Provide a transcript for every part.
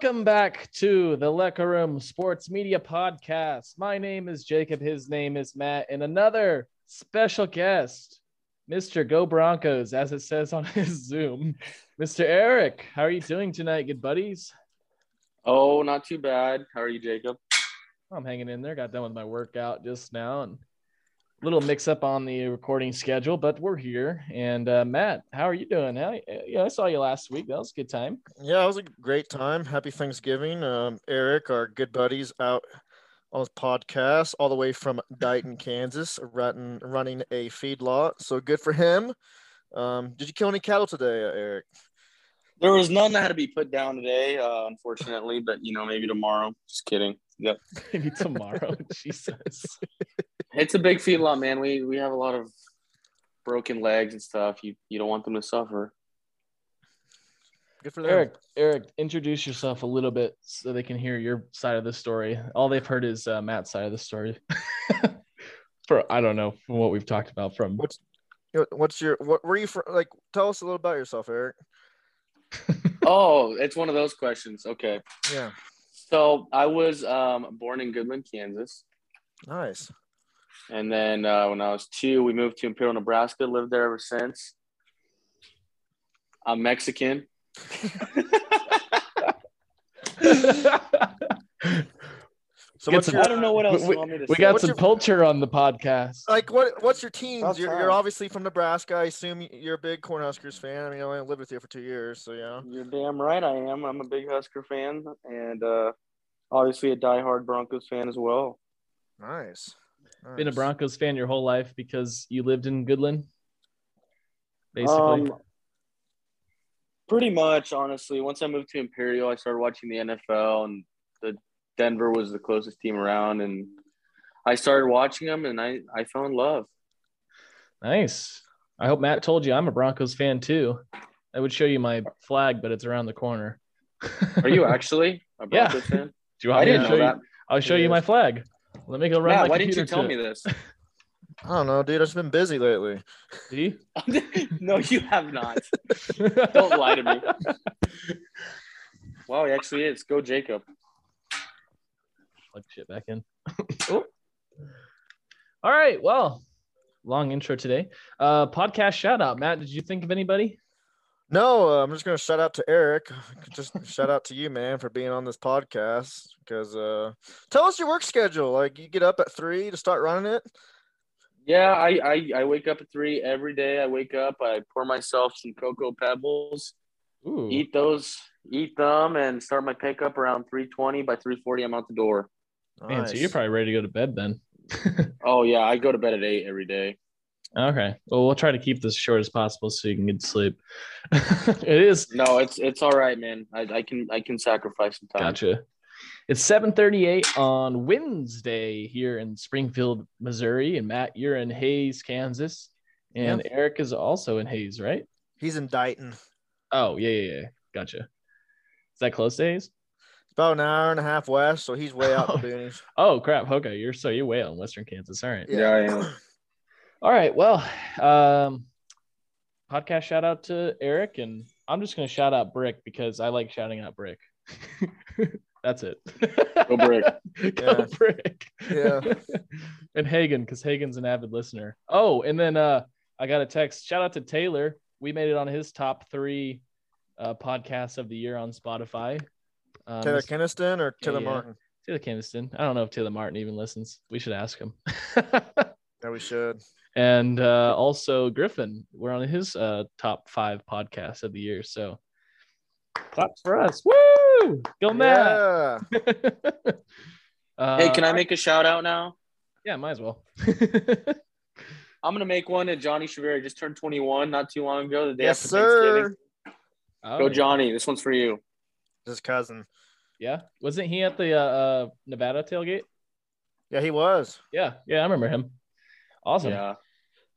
Welcome back to the Loecker Room Sports Media Podcast. My name is Jacob. His name is Matt, and another special guest, Mr. Go Broncos, as it says on his Zoom, Mr. Eric. How are you doing tonight, good buddies? Oh, not too bad. How are you, Jacob? I'm hanging in there. Got done with my workout just now, and little mix up on the recording schedule, but we're here. And uh, Matt, how are you doing? How, yeah, I saw you last week. That was a good time. Yeah, it was a great time. Happy Thanksgiving. Um, Eric, our good buddies out on his podcast, all the way from Dighton, Kansas, running, running a feedlot. So good for him. Um, did you kill any cattle today, uh, Eric? There was none that had to be put down today, uh, unfortunately, but you know, maybe tomorrow. Just kidding. Yep. Maybe tomorrow. Jesus. It's a big feedlot, man. We we have a lot of broken legs and stuff. You you don't want them to suffer. Good for them. Eric, Eric, introduce yourself a little bit so they can hear your side of the story. All they've heard is uh, Matt's side of the story. For I don't know from what we've talked about from. What's what's your what were you from? Like, tell us a little about yourself, Eric. Oh, it's one of those questions. Okay. Yeah, So I was um, born in Goodland, Kansas. nice. And then uh, when I was two, we moved to Imperial, Nebraska, lived there ever since. I'm Mexican. So what's your, I don't know what else we, you want me to we say. got What's some your- culture on the podcast. like what what's your teams? You're, you're obviously from Nebraska. I assume you're a big Cornhuskers fan. I mean, I only lived with you for two years, so yeah. You're damn right I am. I'm a big Husker fan and uh, obviously a diehard Broncos fan as well. Nice. Been a Broncos fan your whole life because you lived in Goodland. Basically, Um, pretty much, honestly. Once I moved to Imperial, I started watching the NFL, and the Denver was the closest team around, and I started watching them, and I I fell in love. nice. I hope Matt told you I'm a Broncos fan too. I would show you my flag, but it's around the corner. Are you actually a Yeah. Broncos fan? Do you want I me to didn't show know you? that. I'll show It you my flag. Let me go run Matt, my why didn't you tell to me this? I don't know, dude. I've just been busy lately. See? no, you have not. Don't lie to me. Wow, he actually is. Go, Jacob. Plug shit back in. Oh. All right. Well, long intro today. Uh, podcast shout out. Matt, did you think of anybody? No, uh, I'm just gonna shout out to Eric. Just shout out to you, man, for being on this podcast. Because uh, tell us your work schedule. Like, you get up at three to start running it. Yeah, I, I I wake up at three every day. I wake up, I pour myself some cocoa pebbles, Ooh. eat those, eat them, and start my pickup around three twenty. By three forty, I'm out the door. Man, so you're probably ready to go to bed then. Oh yeah, I go to bed at eight every day. Okay. Well, we'll try to keep this short as possible so you can get to sleep. it is. No, it's it's all right, man. I, I can I can sacrifice some time. Gotcha. It's 7:38 on Wednesday here in Springfield, Missouri, and Matt, you're in Hays, Kansas, and Eric is also in Hays, right? He's in Dighton. Oh, yeah, yeah, yeah. Gotcha. Is that close to Hays? About an hour and a half west, so he's way out in the boonies. Oh crap. Okay, you're so you're way out in Western Kansas. All right. Yeah, I am. All right. Well, um, podcast shout out to Eric, and I'm just gonna shout out Brick because I like shouting out Brick. That's it. Go Brick. Go Yeah. Brick. Yeah. and Hagen, because Hagen's an avid listener. Oh, and then uh, I got a text. Shout out to Taylor. We made it on his top three uh, podcasts of the year on Spotify. Um, Taylor Keniston or Taylor yeah. Martin? Taylor Keniston. I don't know if Taylor Martin even listens. We should ask him. Yeah, we should. And uh, also Griffin. We're on his uh, top five podcasts of the year. So claps for us. Woo! Go Matt. Yeah. uh, Hey, can I make a shout out now? Yeah, might as well. I'm gonna make one to Johnny Shaveri. Just turned 21 not too long ago. The day Yes, after sir. Oh, Go, Johnny. This one's for you. His cousin. Yeah, wasn't he at the uh, uh, Nevada tailgate? Yeah, he was. Yeah, yeah, I remember him. Awesome. Yeah.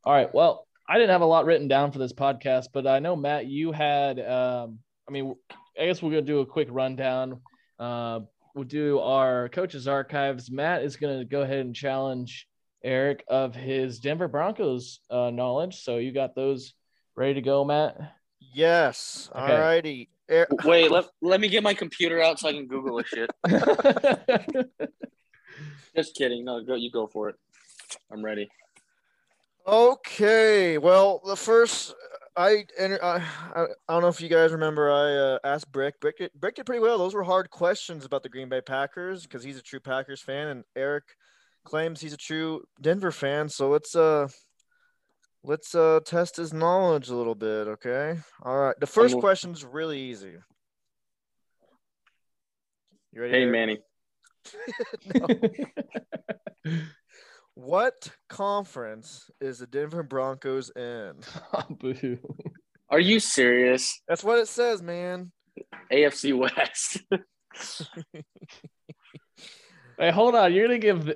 All right. Well, I didn't have a lot written down for this podcast, but I know Matt, you had. Um, I mean, I guess we're gonna do a quick rundown. Uh, we'll do our coaches archives. Matt is gonna go ahead and challenge Eric of his Denver Broncos uh, knowledge. So you got those ready to go, Matt? Yes. Okay. All righty. Er- Wait, let, let me get my computer out so I can Google this shit. Just kidding. No, go. You go for it. I'm ready. Okay. Well, the first I enter, I, I I don't know if you guys remember I uh, asked Brick. Brick did, Brick did pretty well. Those were hard questions about the Green Bay Packers because he's a true Packers fan, and Eric claims he's a true Denver fan. So let's uh let's uh test his knowledge a little bit. Okay. All right. The 1st I'm- question's really easy. You ready? Hey, Eric? Manny. What conference is the Denver Broncos in? Oh, boo. Are you serious? That's what it says, man. AFC West. Hey, hold on. You're gonna give.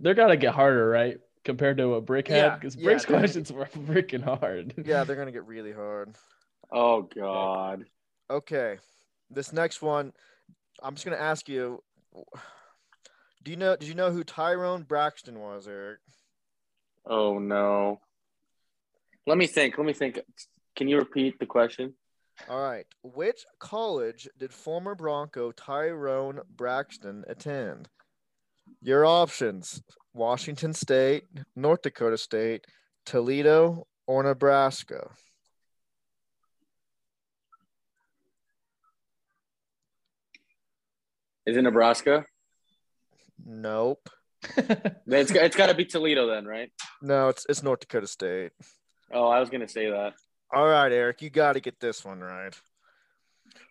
They're gonna get harder, right? Compared to what Brick had, because yeah, Brick's they're questions were freaking hard. Yeah, they're gonna get really hard. oh God. Okay, this next one, I'm just gonna ask you. Do you know? Did you know who Tyrone Braxton was, Eric? Oh no. Let me think. Let me think. Can you repeat the question? All right. Which college did former Bronco Tyrone Braxton attend? Your options: Washington State, North Dakota State, Toledo, or Nebraska. Is it Nebraska? Nope. It's it's got to be Toledo then, right? No, it's it's North Dakota State. Oh, I was gonna say that. All right, Eric, you got to get this one right.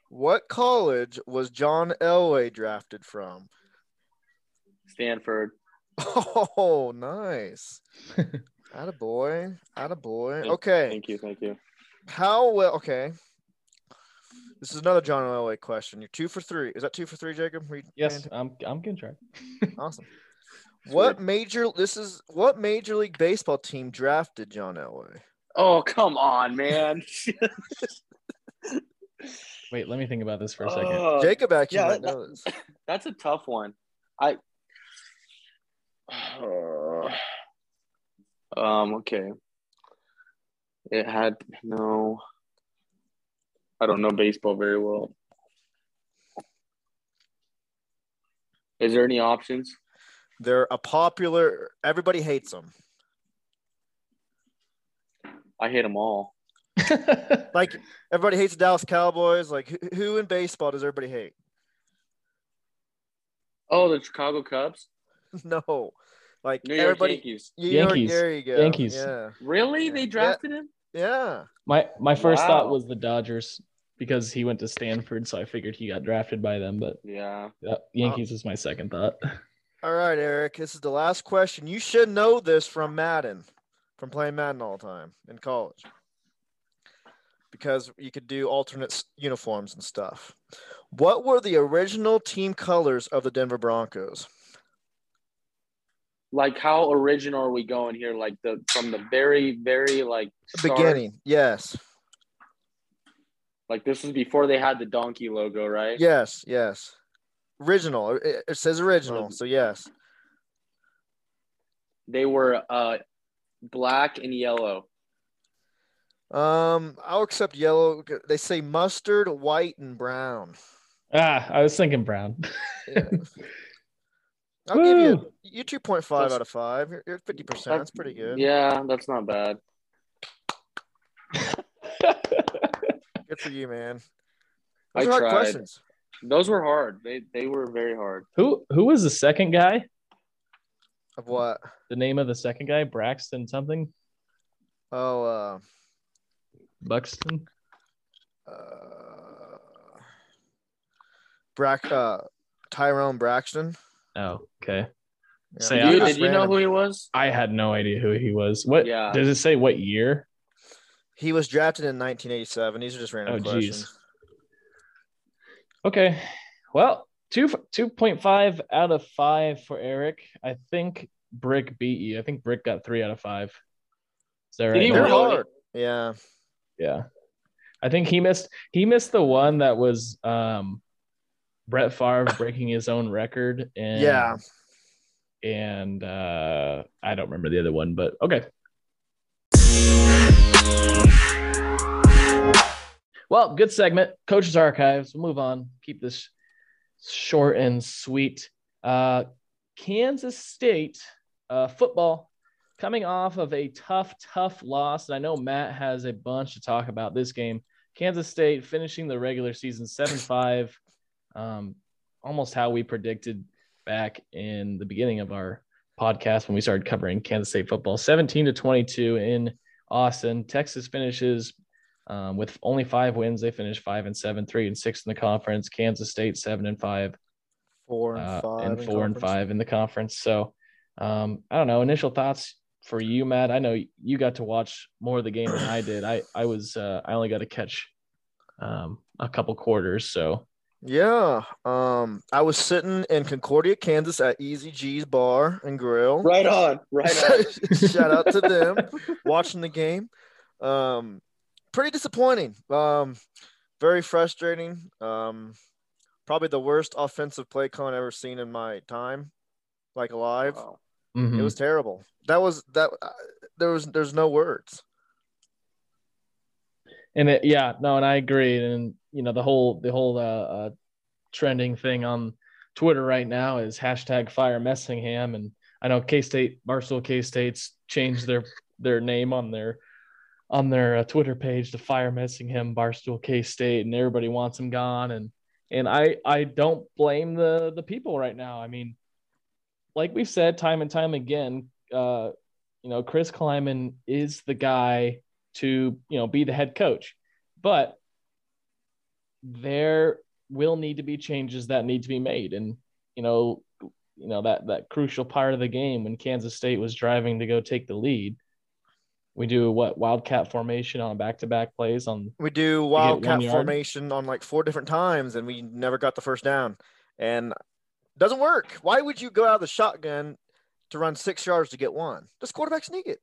What college was John Elway drafted from? Stanford. Oh, nice. Attaboy. Attaboy. Okay. Thank you. Thank you. How well? Okay. This is another John Elway question. You're two for three. Is that two for three, Jacob? Were you yes, paying I'm. I'm good track. atten- Awesome. What major? This is what major league baseball team drafted John Elway? Oh, come on, man. Wait, let me think about this for a second. Oh, Jacob actually yeah, might that- know this. That's a tough one. I. um. Okay. It had no. I don't know baseball very well. Is there any options? They're a popular. Everybody hates them. I hate them all. Like everybody hates the Dallas Cowboys. Like who, who in baseball does everybody hate? Oh, the Chicago Cubs, no, like New York everybody. Yankees. New York- Yankees. there you go. Yankees. Yeah, Really? They drafted him? Yeah. my my first thought was the Dodgers because he went to Stanford, so I figured he got drafted by them. But Yeah. uh, Yankees is my second thought. All right, Eric. This is the last question. You should know this from Madden, from playing Madden all the time in college, because you could do alternate uniforms and stuff. What were the original team colors of the Denver Broncos? Like, how original are we going here? Like the from the very, very like start? Beginning, yes, Like this is before they had the donkey logo, right? yes, yes. Original. It, it says original, so yes. They were uh black and yellow. Um, I'll accept yellow. They say mustard, white, and brown. Ah, I was thinking Brown. Yeah. I'll give you you two point five That's- out of five. You're- You're fifty percent. That's pretty good. Yeah, that's not bad. Good for you, man. I Those are hard tried. questions. Those were hard. They they were very hard. who who was the second guy? Of what? The name of the second guy, Braxton something, Oh, uh, Buxton. uh, Brack, uh, Tyrone Braxton. Oh, okay. Yeah, Say, we I- You, did you know random- who he was? I had no idea who he was. What Yeah. does it say? What year? He was drafted in 1987. These are just random Oh, questions. geez. Okay. Well, two two point five out of five for Eric. I think Brick beat you. I think Brick got three out of five. Is that Did right? he They're Noah? really? hard. Yeah. Yeah. I think he missed he missed the one that was um Brett Favre breaking his own record and Yeah. and uh I don't remember the other one, but okay. Well, good segment. Coaches archives. We'll move on. Keep this short and sweet. Uh Kansas State uh football coming off of a tough, tough loss. And I know Matt has a bunch to talk about this game. Kansas State finishing the regular season 7 5, um, almost how we predicted back in the beginning of our podcast when we started covering Kansas State football 17 to 22 in Austin. Texas finishes um, with only five wins. They finished five and seven, three and six in the conference. Kansas State seven and five Four and uh, five. and in four and five in the conference. So um, I don't know. Initial thoughts for you, Matt. I know you got to watch more of the game than I did. I I was uh, I only got to catch um, a couple quarters. So Yeah. Um, I was sitting in Concordia, Kansas at Easy G's Bar and Grill. Right on, right on. Shout out to them watching the game. Um, pretty disappointing. Um, very frustrating. Um, probably the worst offensive play con I've ever seen in my time, like alive. Wow. mhm. It was terrible. That was that. Uh, there was there's no words. and it, yeah, no, and I agree. And you know the whole the whole uh, uh, trending thing on Twitter right now is hashtag Fire Messingham, and I know K State Barstool K State's changed their their name on their on their uh, Twitter page to Fire Messingham Barstool K State, and everybody wants him gone. And and I I don't blame the the people right now. I mean, like we've said time and time again, uh, you know, Chris Klieman is the guy to you know be the head coach, but there will need to be changes that need to be made, and you know, you know that that crucial part of the game when Kansas State was driving to go take the lead. We do what wildcat formation on back to back plays on We do wildcat formation on like four different times, and we never got the first down. And doesn't work. Why would you go out of the shotgun to run six yards to get one? Just quarterback sneak it.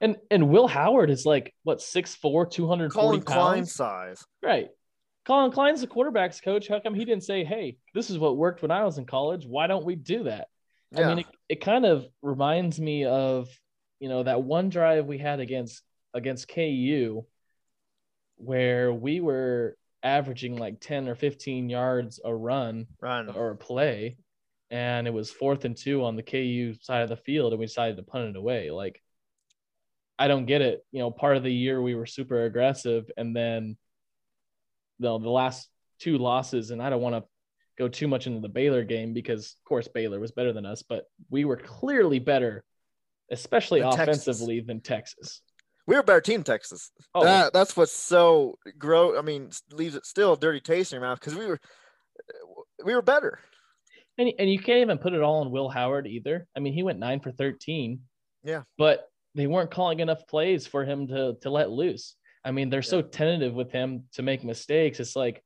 and and Will Howard is like what 6'4", 240 Collin Klein pounds. size. Right. Collin Klein's the quarterback's coach. How come he didn't say, hey, this is what worked when I was in college? Why don't we do that? I mean, it, it kind of reminds me of, you know, that one drive we had against against KU where we were averaging like 10 or 15 yards a run Run. or a play, and it was fourth and two on the KU side of the field, and we decided to punt it away. Like, I don't get it. You know, part of the year we were super aggressive, and then, you know, the last two losses, and I don't want to go too much into the Baylor game because, of course, Baylor was better than us, but we were clearly better, especially Than Texas. offensively, than Texas. We were a better team, Texas. Oh, That that's what's so grow. I mean, leaves it still a dirty taste in your mouth because we were uh, we were better. And, and you can't even put it all on Will Howard either. I mean, he went nine for 13. Yeah. But they weren't calling enough plays for him to, to let loose. I mean, they're so tentative with him to make mistakes. It's like,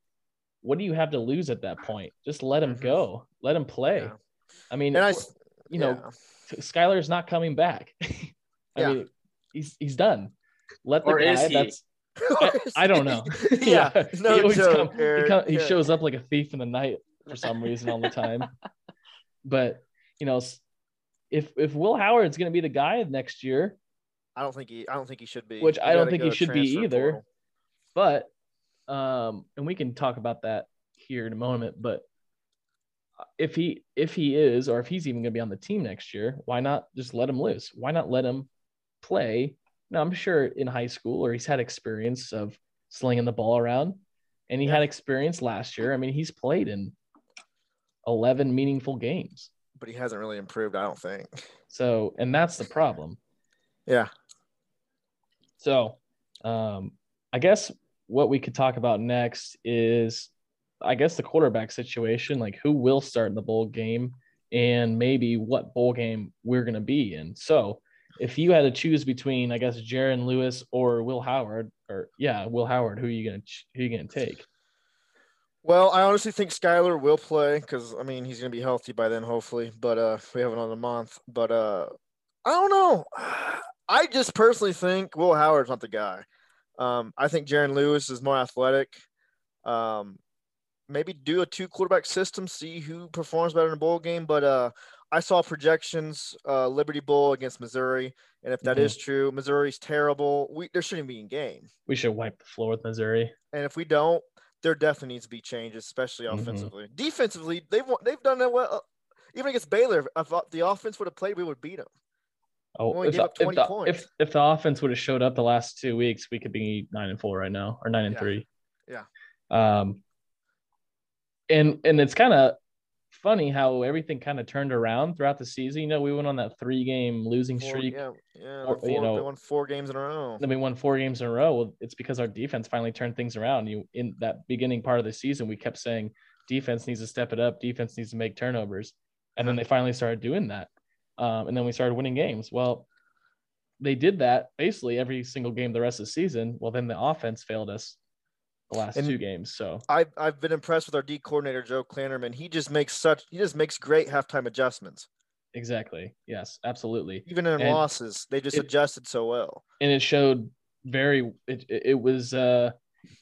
what do you have to lose at that point? Just let him Mhm. go, let him play. Yeah. I mean, And I, you know, yeah. Skylar's not coming back. I Yeah. mean, he's he's done. Let the Or guy is he? that's I, I don't know. yeah, no he joke, come- he, come- he shows up like a thief in the night for some reason all the time. but you know, if if Will Howard's going to be the guy next year, I don't think he. I don't think he should be. Which I don't think he should be either. portal. but um, and we can talk about that here in a moment. But if he if he is, or if he's even going to be on the team next year, why not just let him loose? Why not let him play? Now I'm sure in high school or he's had experience of slinging the ball around, and he Yeah. had experience last year. I mean, he's played in 11 meaningful games. But he hasn't really improved. I don't think. So, and that's the problem. Yeah. So, um, I guess what we could talk about next is, I guess, the quarterback situation, like who will start in the bowl game and maybe what bowl game we're going to be in. So, if you had to choose between, I guess, Jaren Lewis or Will Howard, or yeah, Will Howard, who are you going to who are you going to take? Well, I honestly think Skylar will play because I mean he's gonna be healthy by then, hopefully. But uh, we have another month. But uh, I don't know. I just personally think Will Howard's not the guy. Um, I think Jaren Lewis is more athletic. Um, maybe do a two quarterback system, see who performs better in a bowl game. But uh, I saw projections, uh, Liberty Bowl against Missouri, and if that Mhm. is true, Missouri's terrible. We there shouldn't be in game, We should wipe the floor with Missouri. and if we don't, there definitely needs to be changes, especially Mhm. offensively. Defensively, they've they've done that well. Even against Baylor, if the offense would have played, we would beat them. Oh, if the, if, the, points. if if the offense would have showed up the last two weeks, we could be nine and four right now, or nine and Yeah. three. Yeah. Um. And and it's kind of funny how everything kind of turned around throughout the season. You know, we went on that three game losing Four- streak. yeah, yeah. or, four, you know- they won four games in a row. Then we won four games in a row. Well, it's because our defense finally turned things around. You in that beginning part of the season, we kept saying defense needs to step it up. Defense needs to make turnovers, and then they finally started doing that. Um, and then we started winning games. Well, they did that basically every single game the rest of the season. Well, then the offense failed us the last And- two games. So I've I've been impressed with our D coordinator Joe Klanderman. He just makes such he just makes great halftime adjustments. exactly, yes, absolutely. Even in And losses, they just it- adjusted so well. and it showed very it, it it was uh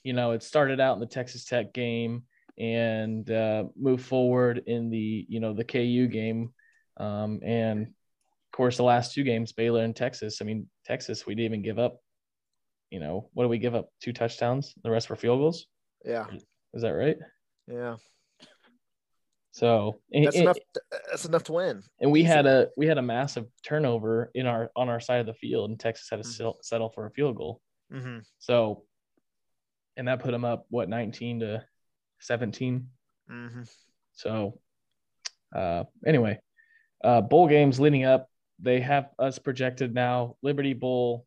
you know it started out in the texas tech game and uh moved forward in the you know the ku game um and of course the last two games baylor and texas i mean texas we didn't even give up you know what do we give up two touchdowns the rest were field goals Yeah, is that right yeah. so That's and- enough. That's enough to win. and we had a we had a massive turnover in our on our side of the field and texas had to Mhm. settle, for a field goal Mm-hmm. So, and that put them up what 19 to 17. Mm-hmm. So, uh, anyway, uh, bowl games leading up, they have us projected now Liberty Bowl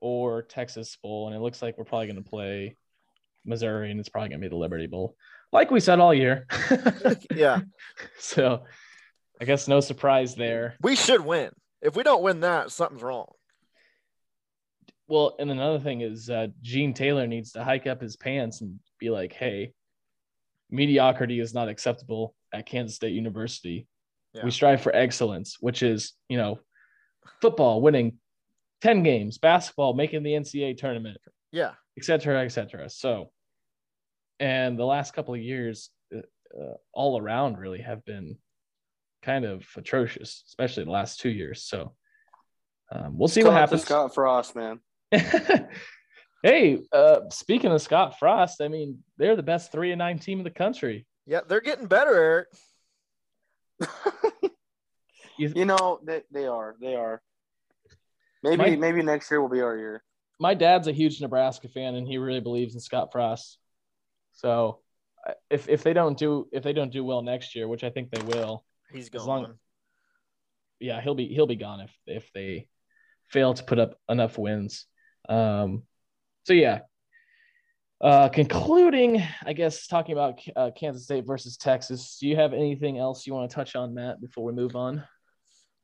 or Texas Bowl, and it looks like we're probably going to play Missouri, and it's probably going to be the Liberty Bowl, like we said all year. Yeah, so, I guess no surprise there. we should win. If we don't win that, something's wrong. Well, and another thing is uh, Gene Taylor needs to hike up his pants and be like, "Hey, mediocrity is not acceptable at Kansas State University. Yeah. We strive for excellence, which is, you know, football winning ten games, basketball making the NCAA tournament, Yeah, et cetera, et cetera. So, and the last couple of years, uh, uh, all around, really have been kind of atrocious, especially the last two years. So, um, we'll see what Shout to happens. Scott Frost, man. hey, uh, speaking of Scott Frost, I mean, they're the best three and nine team in the country. yeah. They're getting better, Eric. You, You know they, they are. They are. Maybe My- maybe next year will be our year. my dad's a huge Nebraska fan, and he really believes in Scott Frost. So, if if they don't do if they don't do well next year, which I think they will, He's As gone. long- yeah, he'll be he'll be gone if if they fail to put up enough wins. Um, so yeah. Uh, concluding, I guess talking about uh, Kansas State versus Texas. Do you have anything else you want to touch on, Matt, before we move on?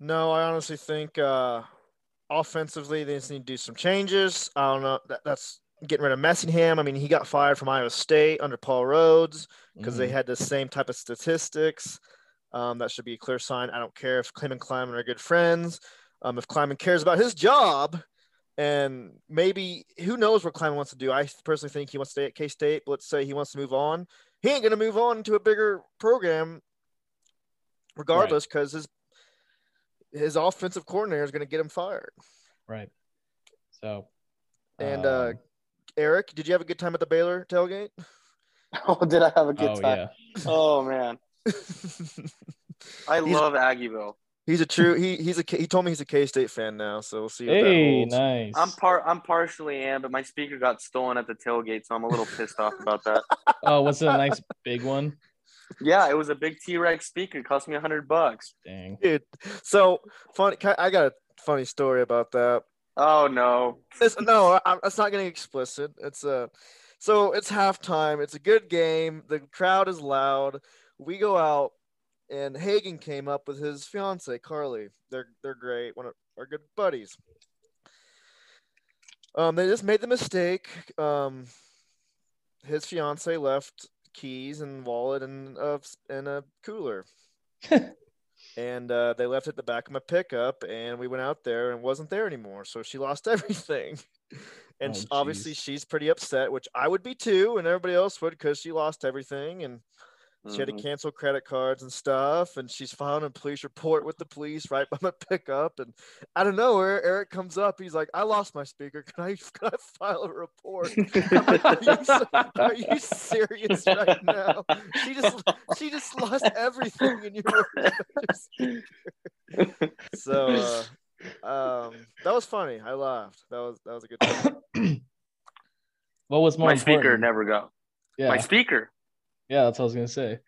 No, I honestly think uh, offensively they just need to do some changes. I don't know. That, that's getting rid of Messingham. I mean, he got fired from Iowa State under Paul Rhoads because they Mhm. had the same type of statistics. Um, that should be a clear sign. I don't care if Clayman Klieman are good friends. Um, if Klieman cares about his job, and maybe who knows what Klieman wants to do. I personally think he wants to stay at K State. But let's say he wants to move on. He ain't going to move on to a bigger program, regardless, because his his offensive coordinator is going to get him fired. right. So, And uh, um, Eric, did you have a good time at the Baylor tailgate? Oh, did I have a good oh time? yeah, Oh man, I He's- love Aggieville. He's a true he he's a he told me he's a K State fan now, so we'll see what that hey, holds. nice. I'm part. I'm partially am, but my speaker got stolen at the tailgate, so I'm a little pissed off about that. oh, was it a nice big one? Yeah, it was a big T Rex speaker. It cost me a hundred bucks. Dang. Dude, so funny. I I got a funny story about that. Oh no. It's, no, I, it's not getting explicit. It's uh, so it's halftime. It's a good game. The crowd is loud. We go out, and Hagen came up with his fiance Carly. They're they're great. One of our good buddies. Um, they just made the mistake. Um, his fiance left keys and wallet and uh, and a cooler. and uh, they left it at the back of my pickup, and we went out there and it wasn't there anymore. So she lost everything. and Oh, obviously she's pretty upset, which I would be too, and everybody else would because she lost everything and she had to Mhm. cancel credit cards and stuff, and she's filing a police report with the police right by my pickup. And out of nowhere, Eric comes up. He's like, "I lost my speaker. Can I can I file a report?" Are, you, are you serious right now? She just she just lost everything, in you're worried about your speaker. So uh, um, that was funny. I laughed. That was that was a good time. what was more My speaker never got. yeah, My speaker. Yeah, that's what I was gonna say.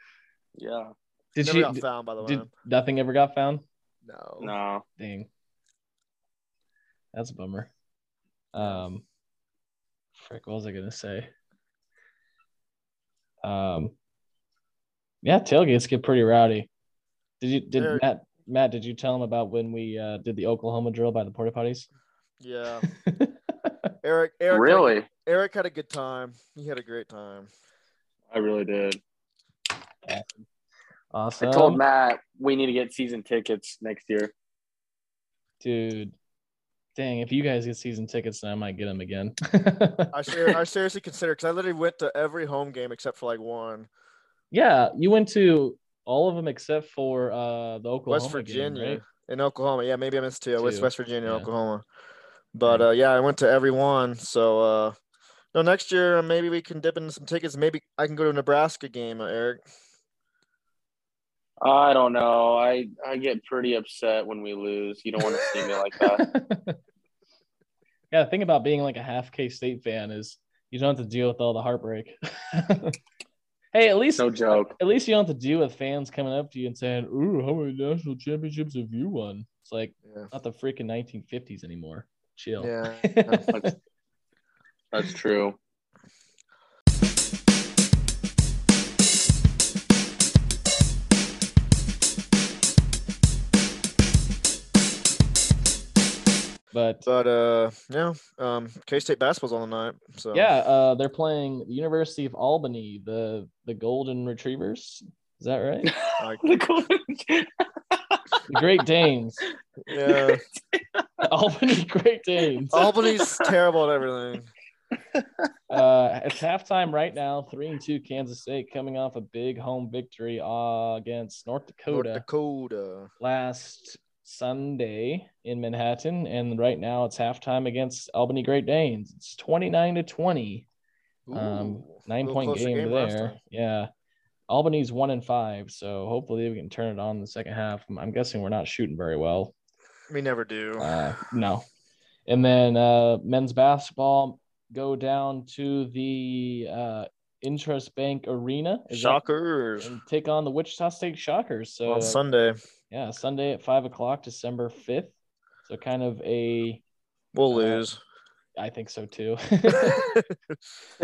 Yeah. Did Never you? got found, by the way. Did nothing ever got found? no. No. Dang, that's a bummer. Um, frick, what was I gonna say? Um, yeah, tailgates get pretty rowdy. Did you? Did Eric- Matt? Matt, did you tell him about when we uh, did the Oklahoma drill by the porta potties? Yeah. Eric. Eric. Had, really? Eric had a good time. He had a great time. I really did. awesome. I told Matt we need to get season tickets next year. dude. Dang, if you guys get season tickets, then I might get them again. I, ser- I seriously consider because I literally went to every home game except for like one. yeah, you went to all of them except for uh the Oklahoma West game, Virginia right? in Oklahoma. Yeah, maybe I missed two. I was Two. West Virginia, Yeah. Oklahoma. But uh, yeah, I went to every one. So uh, no, next year uh, maybe we can dip into some tickets. Maybe I can go to a Nebraska game, uh, Eric. I don't know. I I get pretty upset when we lose. You don't want to see me like that. yeah, the thing about being like a half K State fan is you don't have to deal with all the heartbreak. hey, at least No joke. at least you don't have to deal with fans coming up to you and saying, "Ooh, how many national championships have you won?" It's like Yeah. not the freaking 1950s anymore. Chill. Yeah. That's, that's true. but But uh, yeah, um, K State basketball's on the night. So yeah, uh, they're playing the University of Albany, the the Golden Retrievers. Is that right? The Golden- The Great Danes. yeah. Albany Great Danes. Albany's terrible at everything. Uh, it's halftime right now. Three and two Kansas State coming off a big home victory uh, against North Dakota, North Dakota. last Sunday in Manhattan, and right now it's halftime against Albany Great Danes. It's twenty nine to twenty. Um, nine point game, game there. Yeah. Albany's one and five, so hopefully we can turn it on in the second half. I'm- I'm guessing we're not shooting very well. we never do. Uh, no. And then uh, men's basketball go down to the uh, INTRUST Bank Arena is that- Shockers and take on the Wichita State Shockers. So on Sunday. yeah, Sunday at five o'clock, December fifth. So kind of a, We'll Uh, lose. I think so too.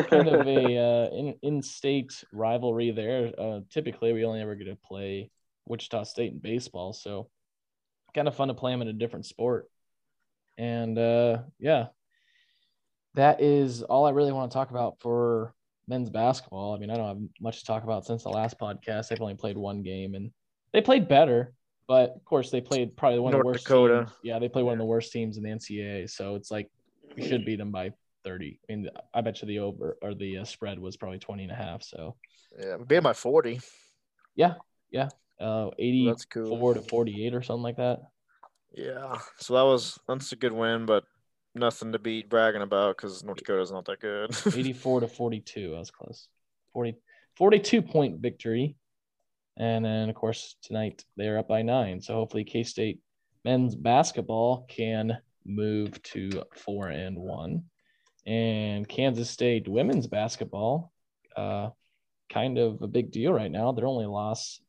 kind of a uh, in in-state rivalry there. Uh, typically, we only ever get to play Wichita State in baseball, so kind of fun to play them in a different sport. And uh, yeah, that is all I really want to talk about for men's basketball. I mean, I don't have much to talk about since the last podcast. They've only played one game, and they played better. But of course, they played probably one of the North worst Dakota. teams. Yeah, they played one of the worst teams in the NCAA. So it's like we should beat them by 30. I mean, I bet you the over or the uh, spread was probably 20 and a half. So Yeah, beat by 40. yeah, yeah, uh, 84 That's cool. to 48 or something like that. Yeah. So that was that's a good win, but nothing to be bragging about because North Dakota's not that good. 84 to 42. That was close. 40, 42 point victory. And then, of course, tonight they're up by nine. So hopefully, K State men's basketball can move to four and one. And Kansas State women's basketball, uh, kind of a big deal right now. Their only loss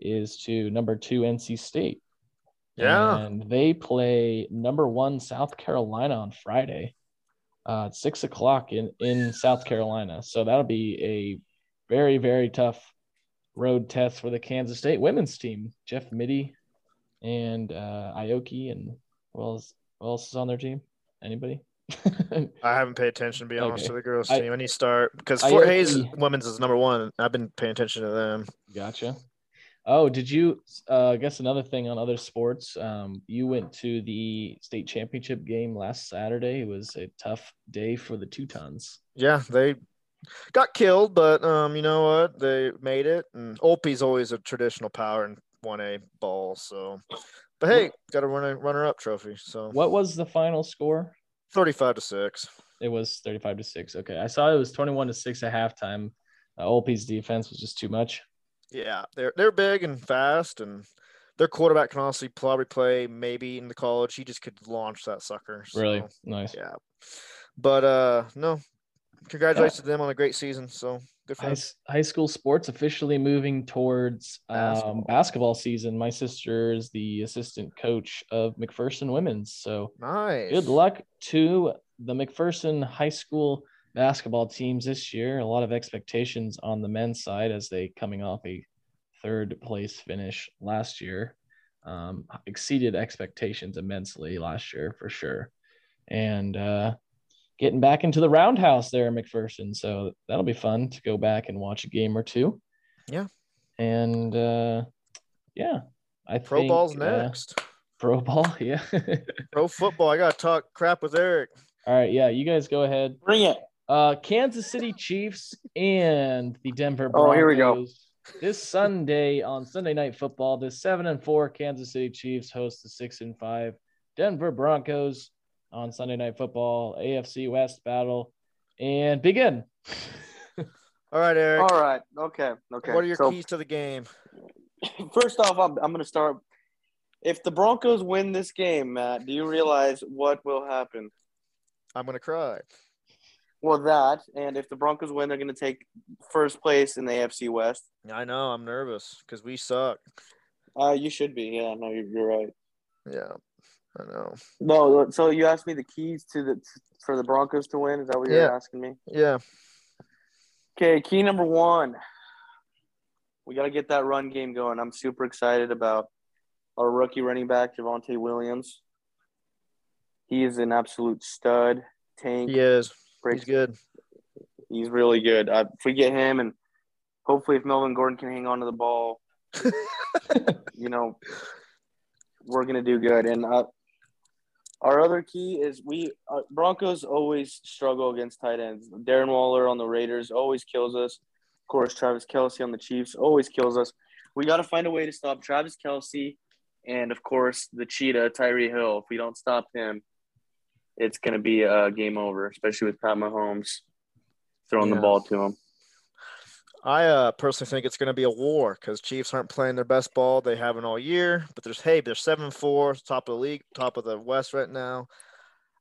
is to number two NC State. Yeah. And they play number one South Carolina on Friday uh, at six o'clock in, in South Carolina. So that'll be a very, very tough road test for the Kansas State women's team. Jeff Mittie and uh, Ioki and who else, who else is on their team? Anybody? I haven't paid attention, to be honest, Okay. to the girls' team. I need to start because Fort Hays women's is number one. I've been paying attention to them. Gotcha. Oh, did you? Uh, I guess another thing on other sports. Um, you went to the state championship game last Saturday. It was a tough day for the Teutons. Yeah, they got killed, but um, you know what? They made it. And Olpe's always a traditional power in one A ball. So, but hey, got a runner runner up trophy. So What was the final score? thirty five to six. It was thirty-five to six. Okay, I saw it was twenty-one to six at halftime. Uh, Olpe's defense was just too much. Yeah, they're they're big and fast, and their quarterback can honestly probably play maybe in the college. He just could launch that sucker. Really nice. Yeah, but uh, no, congratulations to them on a great season. So good for High, high school sports officially moving towards um, Basketball. basketball season. My sister is the assistant coach of McPherson Women's, so Nice. good luck to the McPherson High School basketball teams this year. A lot of expectations on the men's side as they coming off a third place finish last year. Um, exceeded expectations immensely last year for sure. And uh, getting back into the roundhouse there McPherson. So that'll be fun to go back and watch a game or two. Yeah. And uh, yeah, I Pro think, ball's uh, next. pro ball, yeah. Pro football. I gotta talk crap with Eric. All right, yeah, you guys go ahead. Bring it. Uh, Kansas City Chiefs and the Denver Broncos. Oh, here we go. This Sunday on Sunday Night Football, the seven and four Kansas City Chiefs host the six and five Denver Broncos on Sunday Night Football, AFC West battle, and begin. All right, Eric. All right. Okay. Okay. What are your so, keys to the game? First off, I'm, I'm going to start. If the Broncos win this game, Matt, do you realize what will happen? I'm gonna cry. Well, that, and if the Broncos win, they're going to take first place in the AFC West. I know. I'm nervous because we suck. Uh, you should be. Yeah, no, you're, you're right. Yeah, I know. No, so you asked me the keys to the for the Broncos to win. Is that what you're Yeah. asking me? Yeah. Okay, key number one. We got to get that run game going. I'm super excited about our rookie running back, Javonte Williams. He is an absolute stud, tank. He is. Breaks- He's good. He's really good. Uh, if we get him, and hopefully, if Melvin Gordon can hang on to the ball, you know, we're gonna do good. And uh, our other key is we uh, Broncos always struggle against tight ends. Darren Waller on the Raiders always kills us. Of course, Travis Kelce on the Chiefs always kills us. We got to find a way to stop Travis Kelce, and of course the cheetah Tyreek Hill. If we don't stop him, it's gonna be a game over. Especially with Pat Mahomes throwing Yeah. the ball to him. I uh, personally think it's going to be a war because Chiefs aren't playing their best ball they haven't all year. But there's hey, they're seven four, top of the league, top of the West right now.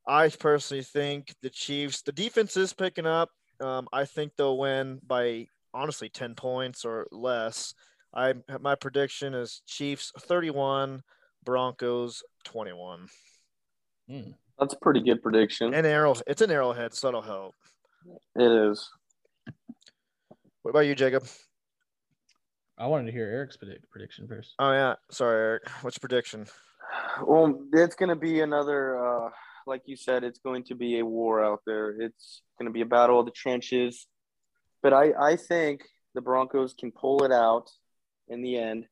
I personally think the Chiefs, the defense is picking up. Um, I think they'll win by honestly ten points or less. I my prediction is Chiefs thirty one, Broncos twenty one. Hmm. That's a pretty good prediction. And arrow, it's an arrowhead, so that'll help. It is. What about you, Jacob? I wanted to hear Eric's predict- prediction first. Oh yeah, sorry, Eric. What's your prediction? Well, it's going to be another, uh, like you said, it's going to be a war out there. It's going to be a battle of the trenches. But I, I think the Broncos can pull it out in the end.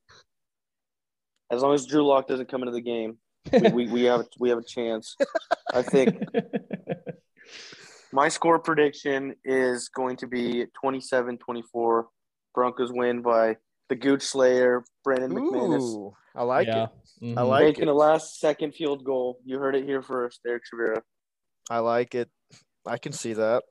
As long as Drew Lock doesn't come into the game, we, we, we have we have a chance. I think my score prediction is going to be 27-24. Broncos win by the Gooch Slayer, Brandon McManus. Ooh, I like yeah. it. Mhm. I like making it. a last second field goal. You heard it here first, Eric Shavira. I like it. I can see that.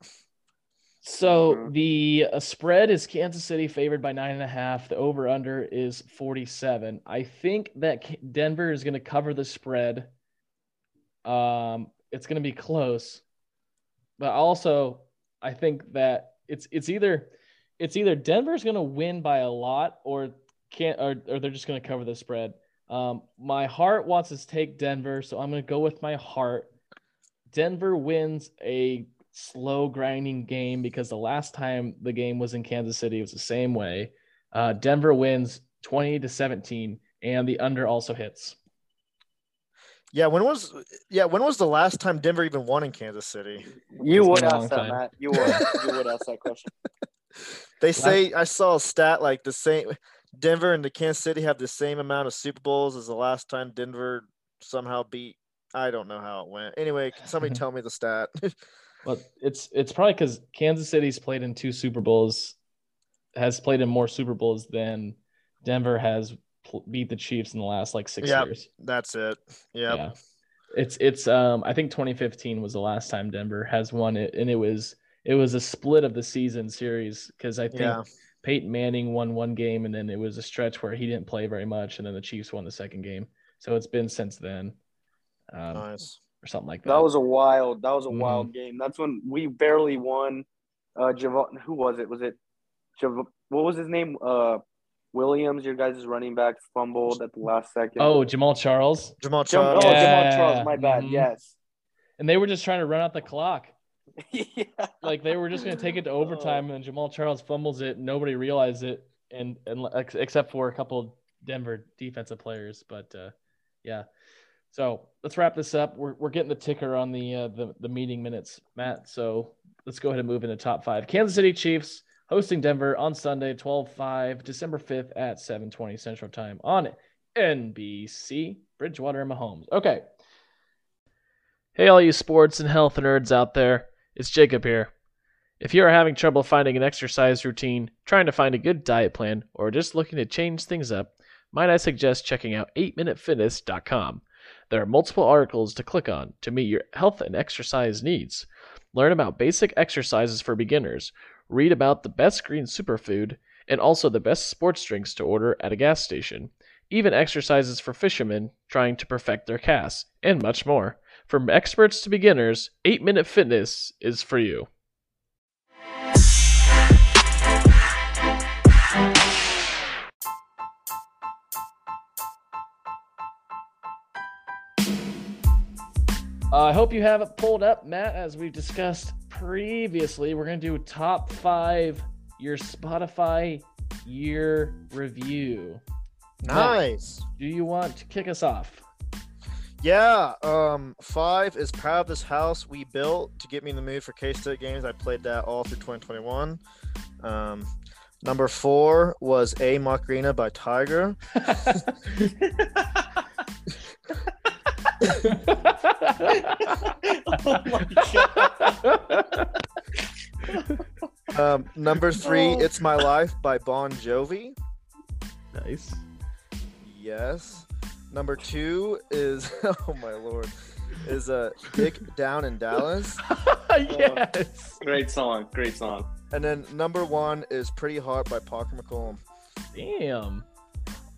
So Mhm. the uh, spread is Kansas City favored by nine and a half. The over under is 47. I think that K- Denver is going to cover the spread. Um, it's going to be close, but also I think that it's it's either it's either Denver's going to win by a lot or can't or, or they're just going to cover the spread. Um, my heart wants to take Denver, so I'm going to go with my heart. Denver wins a slow grinding game because the last time the game was in Kansas City it was the same way. Uh, Denver wins 20 to 17, and the under also hits. Yeah, when was yeah when was the last time Denver even won in Kansas City? You It's would been a long ask that, time. Matt. You would. you would ask that question. They say I saw a stat like the same Denver and the Kansas City have the same amount of Super Bowls as the last time Denver somehow beat. I don't know how it went. Anyway, can somebody tell me the stat? Well, it's it's probably because Kansas City's played in two Super Bowls, has played in more Super Bowls than Denver has pl- beat the Chiefs in the last like six Yep. years. That's it. Yep. Yeah. It's it's um I think 2015 was the last time Denver has won it and it was it was a split of the season series because I think Yeah. Peyton Manning won one game and then it was a stretch where he didn't play very much and then the Chiefs won the second game. So it's been since then. Um, Nice. or something like that. That was a wild. That was a Mhm. wild game. That's when we barely won. Uh, Javon, who was it? Was it? Jav- what was his name? Uh, Williams, your guys' running back, fumbled at the last second. oh, Jamaal Charles. Jamaal Jam- Charles. oh, Yeah. Jamaal Charles. My bad. Mhm. Yes. And they were just trying to run out the clock. yeah. Like they were just going to take it to overtime, and Jamaal Charles fumbles it. Nobody realized it, and and ex- except for a couple Denver defensive players. But uh, yeah, so let's wrap this up. We're, we're getting the ticker on the, uh, the the meeting minutes, Matt. So let's go ahead and move into top five. Kansas City Chiefs hosting Denver on Sunday, 12-5, December 5th at 7:20 Central Time on NBC. Bridgewater and Mahomes. Okay. Hey, all you sports and health nerds out there. It's Jacob here. If you are having trouble finding an exercise routine, trying to find a good diet plan, or just looking to change things up, might I suggest checking out 8minutefitness.com. There are multiple articles to click on to meet your health and exercise needs. Learn about basic exercises for beginners, read about the best green superfood, and also the best sports drinks to order at a gas station, even exercises for fishermen trying to perfect their casts, and much more. From experts to beginners, 8 Minute Fitness is for you. Uh, I hope you have it pulled up, Matt. As we've discussed previously, we're going to do top five your Spotify year review. Nice. Do you want to kick us off? Yeah. Um, five is proud of this house we built to get me in the mood for K State games. I played that all through 2021. Um, number four was Ayy Macarena by Tyga. oh my god. Um, number three, Oh. It's My Life by Bon Jovi. nice. Yes. Number two is oh my lord, is uh Dick Down in Dallas. yes. Great song. Great song. And then number one is Pretty Heart by Parker McCollum. Damn.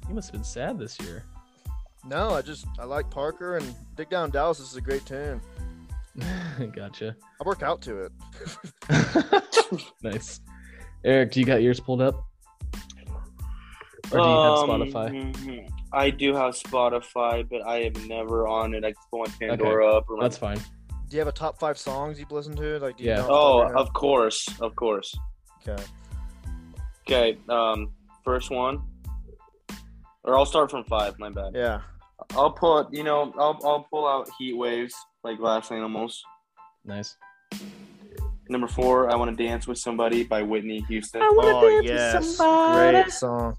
You must have been sad this year. No, I just I like Parker and Dick Down in Dallas is a great tune. gotcha. I work out to it. nice. Eric, do you got yours pulled up? Or do you have Um, Spotify? I do have Spotify, but I am never on it. I just pull my Pandora up. Or my- That's fine. Do you have a top five songs you've listened to? Like, do you Yeah. know oh, of of course, of course. Okay. Okay, um, first one, or I'll start from five. My bad. Yeah. I'll pull. You know, I'll I'll pull out Heat Waves like Glass Animals. Nice. Number four, I want to dance with somebody by Whitney Houston. I want to oh dance yes, with somebody. great song.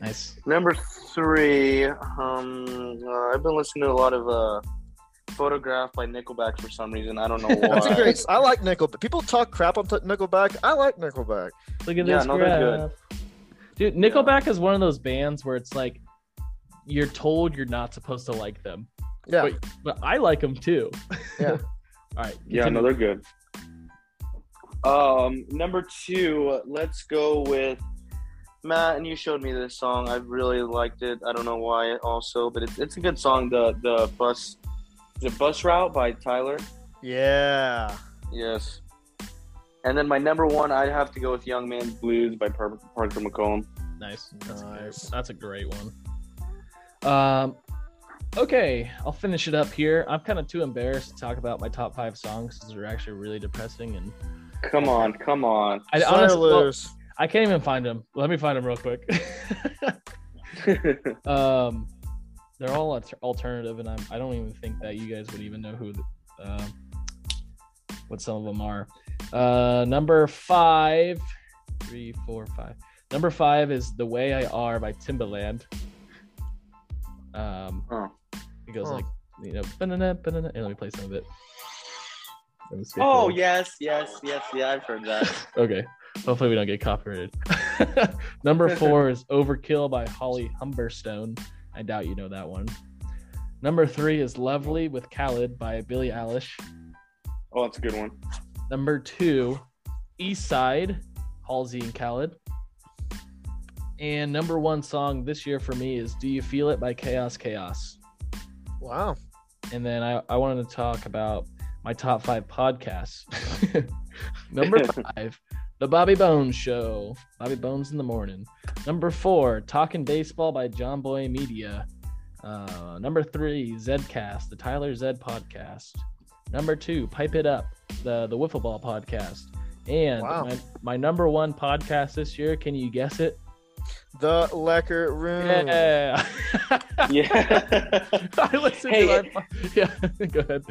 Nice. Number three, um, uh, I've been listening to a lot of uh, Photograph by Nickelback for some reason. I don't know why. That's a great. I like Nickelback. People talk crap on t- Nickelback. I like Nickelback. Look at Yeah, this no, they're good. Graph. Dude, Nickelback is one of those bands where it's like you're told you're not supposed to like them, Yeah. Wait. but I like them too. Yeah. All right. Yeah, no, they're good. Um, number two, let's go with Matt. And you showed me this song. I really liked it. I don't know why, also, but it's, it's a good song. The the bus, the bus route by Tyler. Yeah. Yes. And then my number one, I'd have to go with Young Man's Blues by Parker McCollum. Nice. That's, A great, Nice. that's a great one. Um, okay, I'll finish it up here. I'm kind of too embarrassed to talk about my top five songs because they're actually really depressing, and Come on, come on. I honestly, well, I can't even find them. Let me find them real quick. um, they're all alter- alternative, and I'm, I don't even think that you guys would even know who, the, uh, what some of them are. Uh, number five, three, four, five. Number five is "The Way I Are" by Timbaland. Um, Oh. it goes Huh. like you know, banana, banana. Here, let me play some of it. Let me skip Oh forward. yes, yes, yes, yeah. I've heard that. Okay. Hopefully we don't get copyrighted. Number four is Overkill by Holly Humberstone. I doubt you know that one. Number three is Lovely with Khalid by Billie Eilish. Oh, that's a good one. Number two, East Side, Halsey and Khalid. And number one song this year for me is Do You Feel It by Chaos Chaos. Wow. And then I, I wanted to talk about my top five podcasts. Number five, The Bobby Bones Show, Bobby Bones in the Morning. Number four, Talking Baseball by Jomboy Media. Uh, number three, Zedcast, the Tyler Zed podcast. Number two, Pipe It Up, the, the Wiffle Ball podcast. And Wow. my, my number one podcast this year, can you guess it? The Loecker Room. Yeah. Yeah. I listened Hey, to my, yeah, go ahead.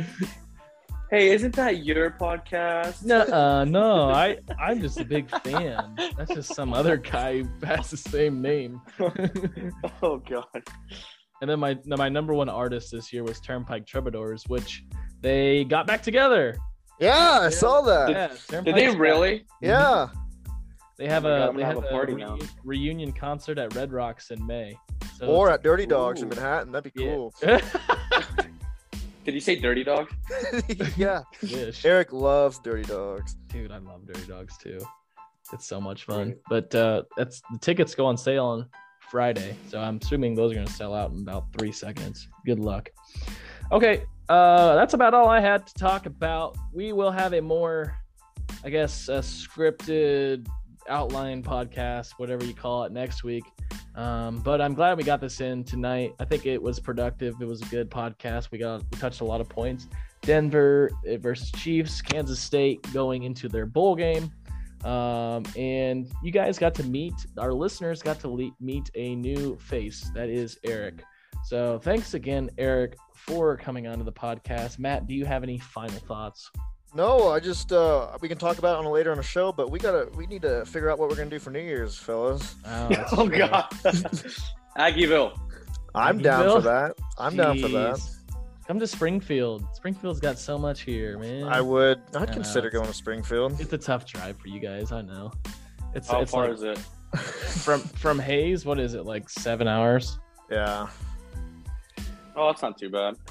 hey, isn't that your podcast? No, uh, no, I I'm just a big fan. That's just some other guy who has the same name. oh god. and then my my number one artist this year was Turnpike Troubadours, which they got back together. Yeah, I saw that. Yeah, Did Turnpike's they back. really? Yeah. They have Oh my a God, I'm they gonna have, have a a, party reu- now. reunion concert at Red Rocks in May. So Or at Dirty Dogs in Ooh. Manhattan. That'd be yeah. cool. Did you say Dirty Dog? yeah. Wish. Eric loves Dirty Dogs. Dude, I love Dirty Dogs too. It's so much fun. But uh that's the tickets go on sale on Friday. So I'm assuming those are gonna sell out in about three seconds. Good luck. Okay, uh that's about all I had to talk about. We will have a more, I guess, a scripted outline podcast, whatever you call it, next week. Um, but I'm glad we got this in tonight. I think it was productive. It was a good podcast. We got we touched a lot of points. Denver eh, versus Chiefs, Kansas State going into their bowl game. Um, and you guys got to meet, our listeners got to le- meet a new face. That is Eric. So thanks again, Eric, for coming onto the podcast. Matt, do you have any final thoughts? No, I just uh we can talk about it on a later on the show, but we gotta we need to figure out what we're gonna do for New Year's, fellas. Oh, that's Oh true. god. Aggieville. I'm You down for that. I'm down for that. Come to Springfield. Springfield's got so much here, man. I would I'd know, consider it's- going to Springfield. It's a tough drive for you guys. I know. It's How it's far like is it? from from Hays. What is it like? Seven hours. yeah. Oh, that's not too bad.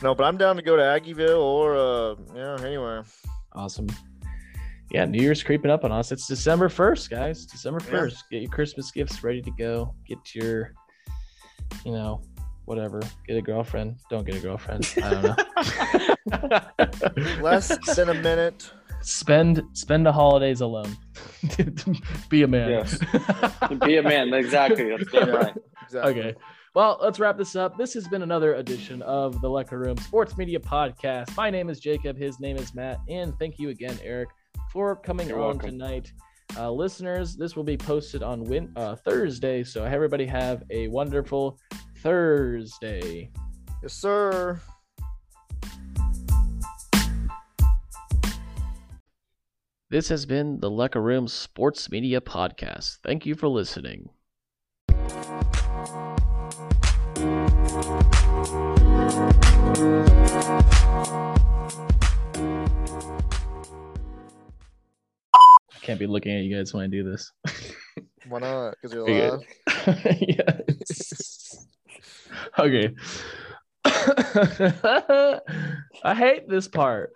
No, but I'm down to go to Aggieville or uh yeah, anywhere. Awesome. Yeah, New Year's creeping up on us. It's December 1st, guys. December Yeah. 1st. Get your Christmas gifts ready to go. Get your, you know, whatever. Get a girlfriend. Don't get a girlfriend. I don't know. Less than a minute. spend spend the holidays alone. Be a man. Yes. Be a man. Exactly. That's Yeah. right. Exactly. Okay. Well, let's wrap this up. This has been another edition of the Loecker Room Sports Media Podcast. My name is Jacob. His name is Matt. And thank you again, Eric, for coming You're on welcome. tonight. Uh, listeners, this will be posted on win- uh, Thursday. So everybody have a wonderful Thursday. Yes, sir. This has been the Loecker Room Sports Media Podcast. Thank you for listening. Can't be looking at you guys when I do this. Why not? Because you're alive. yes. okay. I hate this part.